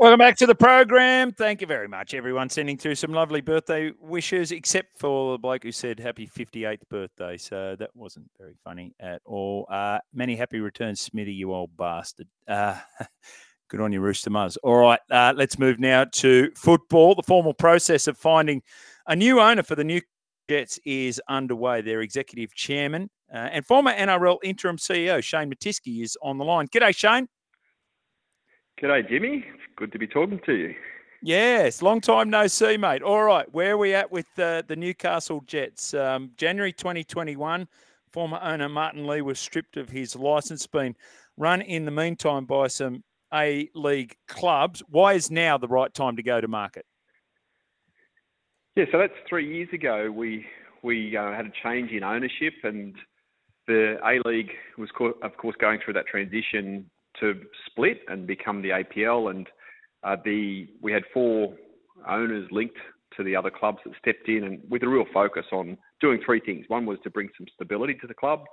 Welcome back to the program. Thank you very much, everyone, sending through some lovely birthday wishes, except for the bloke who said happy 58th birthday. So that wasn't very funny at all. Uh, many happy returns, Smitty, you old bastard. Uh, good on you, Rooster Muzz. All right, uh, let's move now to football. The formal process of finding a new owner for the new Jets is underway. Their executive chairman uh, and former NRL interim CEO, Shane Mattiske, is on the line. G'day, Shane. G'day, Jimmy. It's good to be talking to you. Yes, long time no see, mate. All right, where are we at with uh, the Newcastle Jets? Um, January 2021, former owner Martin Lee was stripped of his license, been run in the meantime by some A League clubs. Why is now the right time to go to market? Yeah, so that's three years ago. We we uh, had a change in ownership, and the A League was, co- of course, going through that transition to split and become the APL. And uh, the we had four owners linked to the other clubs that stepped in, and with a real focus on doing three things. One was to bring some stability to the club.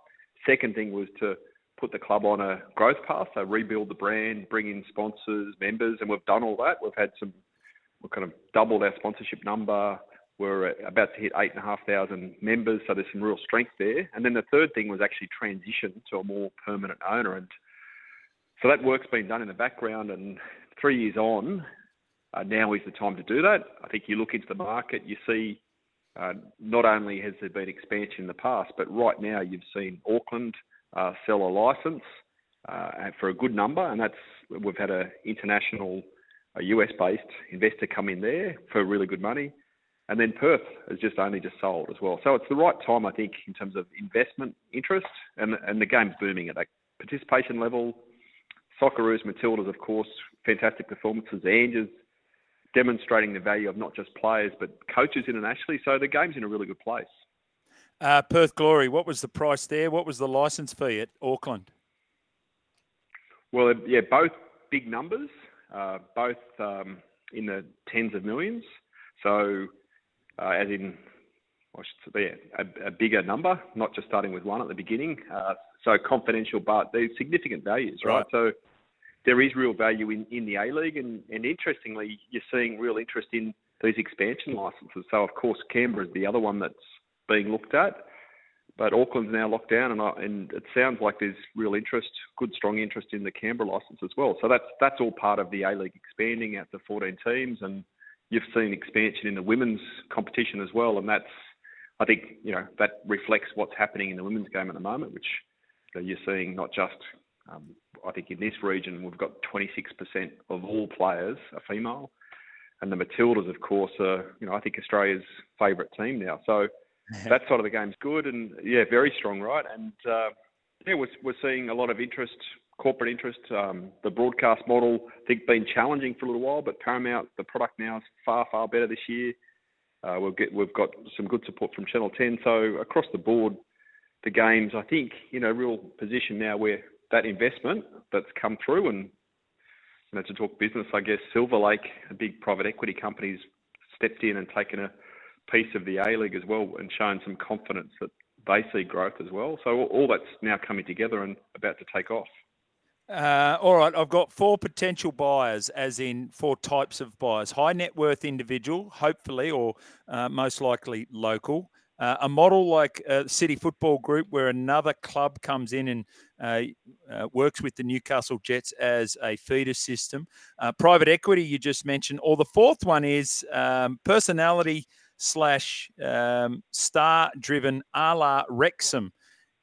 Second thing was to put the club on a growth path, so rebuild the brand, bring in sponsors, members, and we've done all that. We've had some, we've kind of doubled our sponsorship number. We're about to hit eight and a half thousand members, so there's some real strength there. And then the third thing was actually transition to a more permanent owner. And so that work's been done in the background, and three years on, uh, now is the time to do that. I think you look into the market, you see uh, not only has there been expansion in the past, but right now you've seen Auckland uh, sell a license uh, for a good number, and that's we've had an international, a US-based investor come in there for really good money. And then Perth has just only just sold as well. So it's the right time, I think, in terms of investment interest, and and the game's booming at that participation level. Socceroos, Matildas, of course, fantastic performances. Ange's demonstrating the value of not just players but coaches internationally. So the game's in a really good place. Uh, Perth Glory, what was the price there? What was the license fee at Auckland? Well, yeah, both big numbers, uh, both um, in the tens of millions. So, uh, as in, I should say, a, a, bigger number, not just starting with one at the beginning. Uh, so confidential, but there's significant values, right? right? So there is real value in, in the A League, and, and interestingly, you're seeing real interest in these expansion licenses. So of course, Canberra is the other one that's being looked at, but Auckland's now locked down, and, I, and it sounds like there's real interest, good strong interest in the Canberra license as well. So that's that's all part of the A League expanding out to 14 teams, and you've seen expansion in the women's competition as well, and that's I think you know that reflects what's happening in the women's game at the moment, which you're seeing not just, um, I think in this region, we've got 26% of all players are female. And the Matildas, of course, are, you know, I think Australia's favourite team now. So that side of the game's good and, yeah, very strong, right? And, uh, yeah, we're, we're seeing a lot of interest, corporate interest. Um, the broadcast model, I think, been challenging for a little while, but Paramount, the product now is far, far better this year. Uh, we'll get, we've got some good support from Channel 10. So across the board, the games, I think, you know, real position now where that investment that's come through and you know, to talk business, I guess Silver Lake, a big private equity company's stepped in and taken a piece of the A League as well and shown some confidence that they see growth as well. So all that's now coming together and about to take off. Uh, all right, I've got four potential buyers, as in four types of buyers: high net worth individual, hopefully, or uh, most likely local. Uh, a model like uh, City Football Group, where another club comes in and uh, uh works with the Newcastle Jets as a feeder system. Uh, private equity, you just mentioned. Or the fourth one is um, personality slash um, star driven a la Wrexham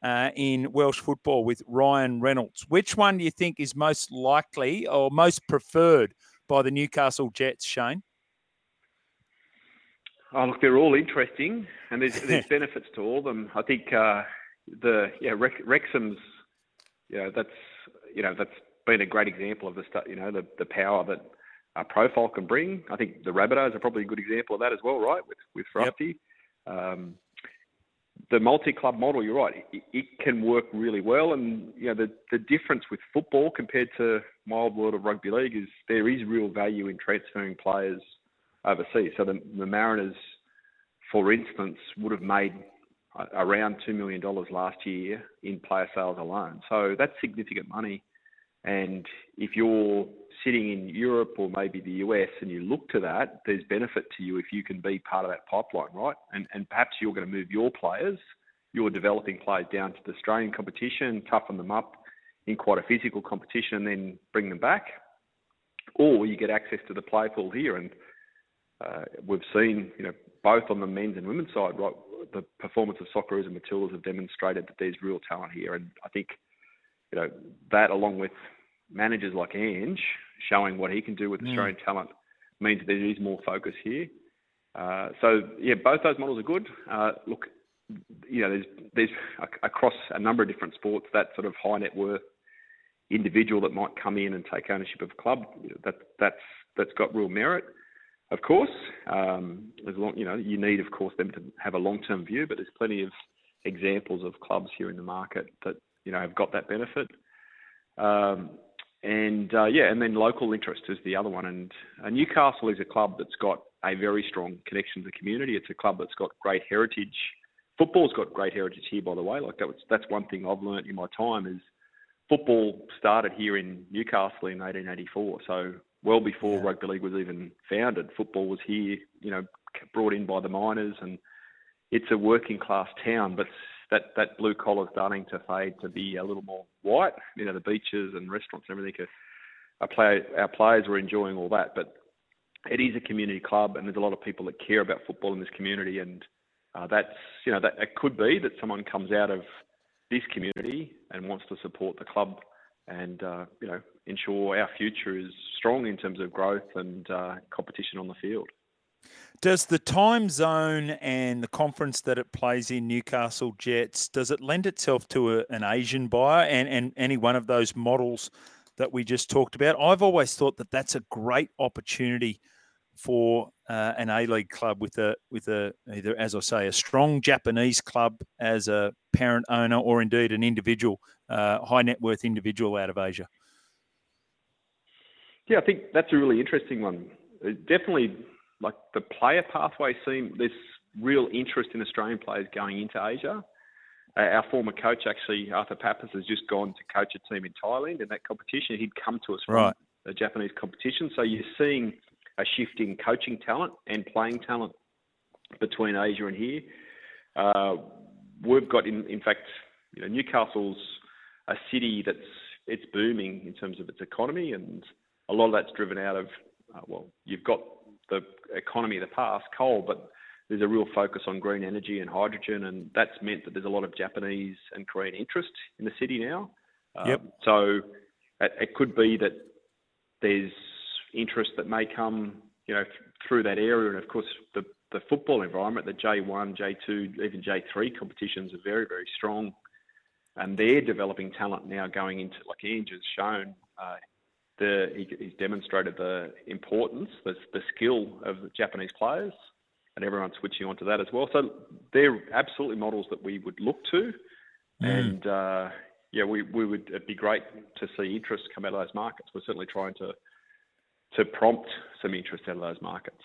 uh, in Welsh football with Ryan Reynolds. Which one do you think is most likely or most preferred by the Newcastle Jets, Shane? Oh, look, they're all interesting, and there's there's benefits to all of them. I think uh, the yeah Wrexham's, you know, that's you know that's been a great example of the you know the the power that a profile can bring. I think the Rabbitohs are probably a good example of that as well, right? With with Rusty. Yep. Um, the multi-club model, you're right. It, it, can work really well, and you know the the difference with football compared to my old world of rugby league is there is real value in transferring players overseas. So the, the Mariners, for instance, would have made around $2 million last year in player sales alone. So that's significant money. And if you're sitting in Europe or maybe the US and you look to that, there's benefit to you if you can be part of that pipeline, right? And and perhaps you're going to move your players, your developing players down to the Australian competition, toughen them up in quite a physical competition, and then bring them back, or you get access to the play pool here. And uh, we've seen, you know, both on the men's and women's side, right, the performance of Socceroos and Matildas have demonstrated that there's real talent here, and I think, you know, that along with managers like Ange showing what he can do with mm. Australian talent means that there is more focus here. Uh, so yeah, both those models are good. Uh, look, you know, there's there's across a number of different sports that sort of high net worth individual that might come in and take ownership of a club that that's that's got real merit. Of course, um, as long you know, you need of course them to have a long term view, but there's plenty of examples of clubs here in the market that you know have got that benefit. Um, and uh, yeah, and then local interest is the other one. And uh, Newcastle is a club that's got a very strong connection to the community. It's a club that's got great heritage. Football's got great heritage here, by the way. Like that was, that's one thing I've learnt in my time is football started here in Newcastle in 1884. So well before yeah. rugby league was even founded, football was here. You know, brought in by the miners, and it's a working class town, but that that blue collar is starting to fade to be a little more white. You know, the beaches and restaurants and everything. Our, play, our players were enjoying all that, but it is a community club, and there's a lot of people that care about football in this community, and uh, that's you know that it could be that someone comes out of this community and wants to support the club and uh, you know ensure our future is strong in terms of growth and uh, competition on the field. Does the time zone and the conference that it plays in, Newcastle Jets, does it lend itself to a, an Asian buyer and, and any one of those models that we just talked about? I've always thought that that's a great opportunity for uh, an A League club with a with a either as I say a strong Japanese club as a parent owner or indeed an individual uh, high net worth individual out of Asia. Yeah, I think that's a really interesting one. It definitely like the player pathway seem there's real interest in Australian players going into Asia. Uh, our former coach, actually, Arthur Papas, has just gone to coach a team in Thailand in that competition. He'd come to us from right. the Japanese competition. So you're seeing a shift in coaching talent and playing talent between Asia and here. Uh, we've got, in, in fact, you know, Newcastle's a city that's it's booming in terms of its economy, and a lot of that's driven out of uh, well, you've got the economy of the past, coal, but there's a real focus on green energy and hydrogen, and that's meant that there's a lot of Japanese and Korean interest in the city now. Yep. Um, so it, it, could be that there's interest that may come, you know, th- through that area, and of course the the football environment, the J1, J2, even J3 competitions are very very strong, and they're developing talent now going into like Ange has shown. Uh, the, he, he's demonstrated the importance, the, the skill of the Japanese players, and everyone's switching onto that as well. So they're absolutely models that we would look to, mm. and uh, yeah, we, we would. It'd be great to see interest come out of those markets. We're certainly trying to to prompt some interest out of those markets.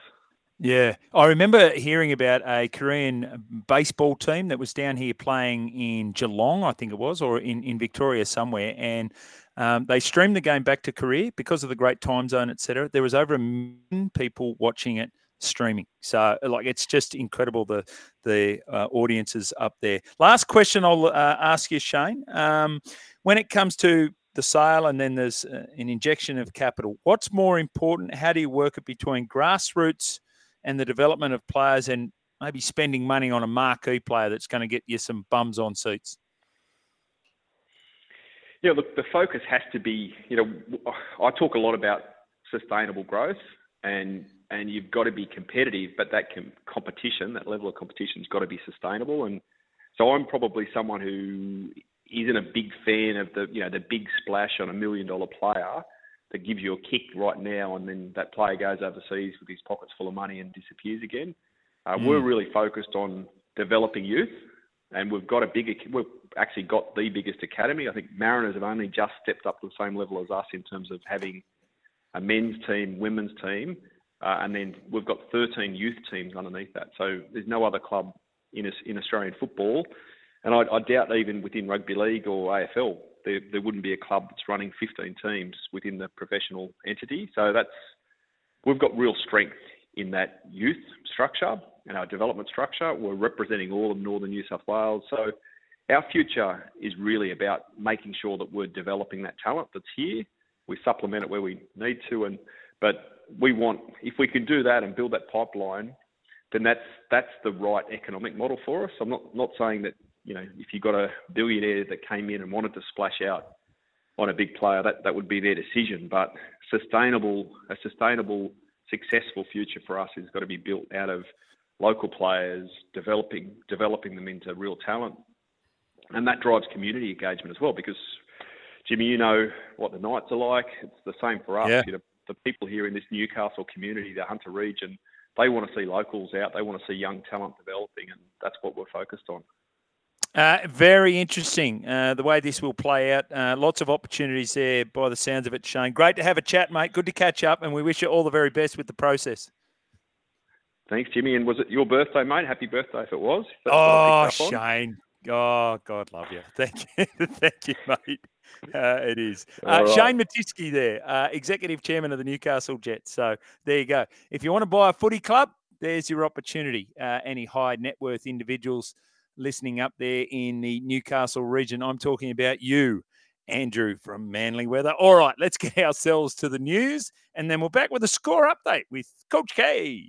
Yeah, I remember hearing about a Korean baseball team that was down here playing in Geelong, I think it was, or in, in Victoria somewhere, and um, they streamed the game back to Korea because of the great time zone, etc. There was over a million people watching it streaming. So, like, it's just incredible the the uh, audiences up there. Last question I'll uh, ask you, Shane. Um, when it comes to the sale and then there's uh, an injection of capital, what's more important? How do you work it between grassroots and the development of players, and maybe spending money on a marquee player that's going to get you some bums on seats? Yeah, look, the focus has to be, you know, I talk a lot about sustainable growth and and you've got to be competitive, but that com- competition, that level of competition has got to be sustainable. And so I'm probably someone who isn't a big fan of the, you know, the big splash on a million dollar player that gives you a kick right now and then that player goes overseas with his pockets full of money and disappears again. Uh, mm. We're really focused on developing youth and we've got a bigger, we've actually got the biggest academy. I think Mariners have only just stepped up to the same level as us in terms of having a men's team, women's team, uh, and then we've got 13 youth teams underneath that. So there's no other club in in Australian football, and I, I doubt even within rugby league or AFL there, there wouldn't be a club that's running 15 teams within the professional entity. So that's we've got real strength in that youth structure and our development structure. We're representing all of northern New South Wales. So our future is really about making sure that we're developing that talent that's here. We supplement it where we need to, and but we want if we can do that and build that pipeline, then that's that's the right economic model for us. I'm not not saying that you know if you got a billionaire that came in and wanted to splash out on a big player, that that would be their decision. But sustainable a sustainable successful future for us has got to be built out of local players, developing developing them into real talent, and that drives community engagement as well. Because Jimmy, you know what the Knights are like. It's the same for us. Yeah. You know, the people here in this Newcastle community, the Hunter region, they want to see locals out. They want to see young talent developing, and that's what we're focused on. Uh, very interesting uh, the way this will play out. Uh, lots of opportunities there by the sounds of it, Shane. Great to have a chat, mate. Good to catch up, and we wish you all the very best with the process. Thanks, Jimmy. And was it your birthday, mate? Happy birthday if it was. oh, Shane. Oh, God love you. Thank you. Thank you, mate. Uh, it is. Uh, right. Shane Mattiske there, uh, Executive Chairman of the Newcastle Jets. So there you go. If you want to buy a footy club, there's your opportunity. Uh, any high net worth individuals listening up there in the Newcastle region, I'm talking about you. Andrew from Manly Weather. All right, let's get ourselves to the news and then we're back with a score update with Coach K.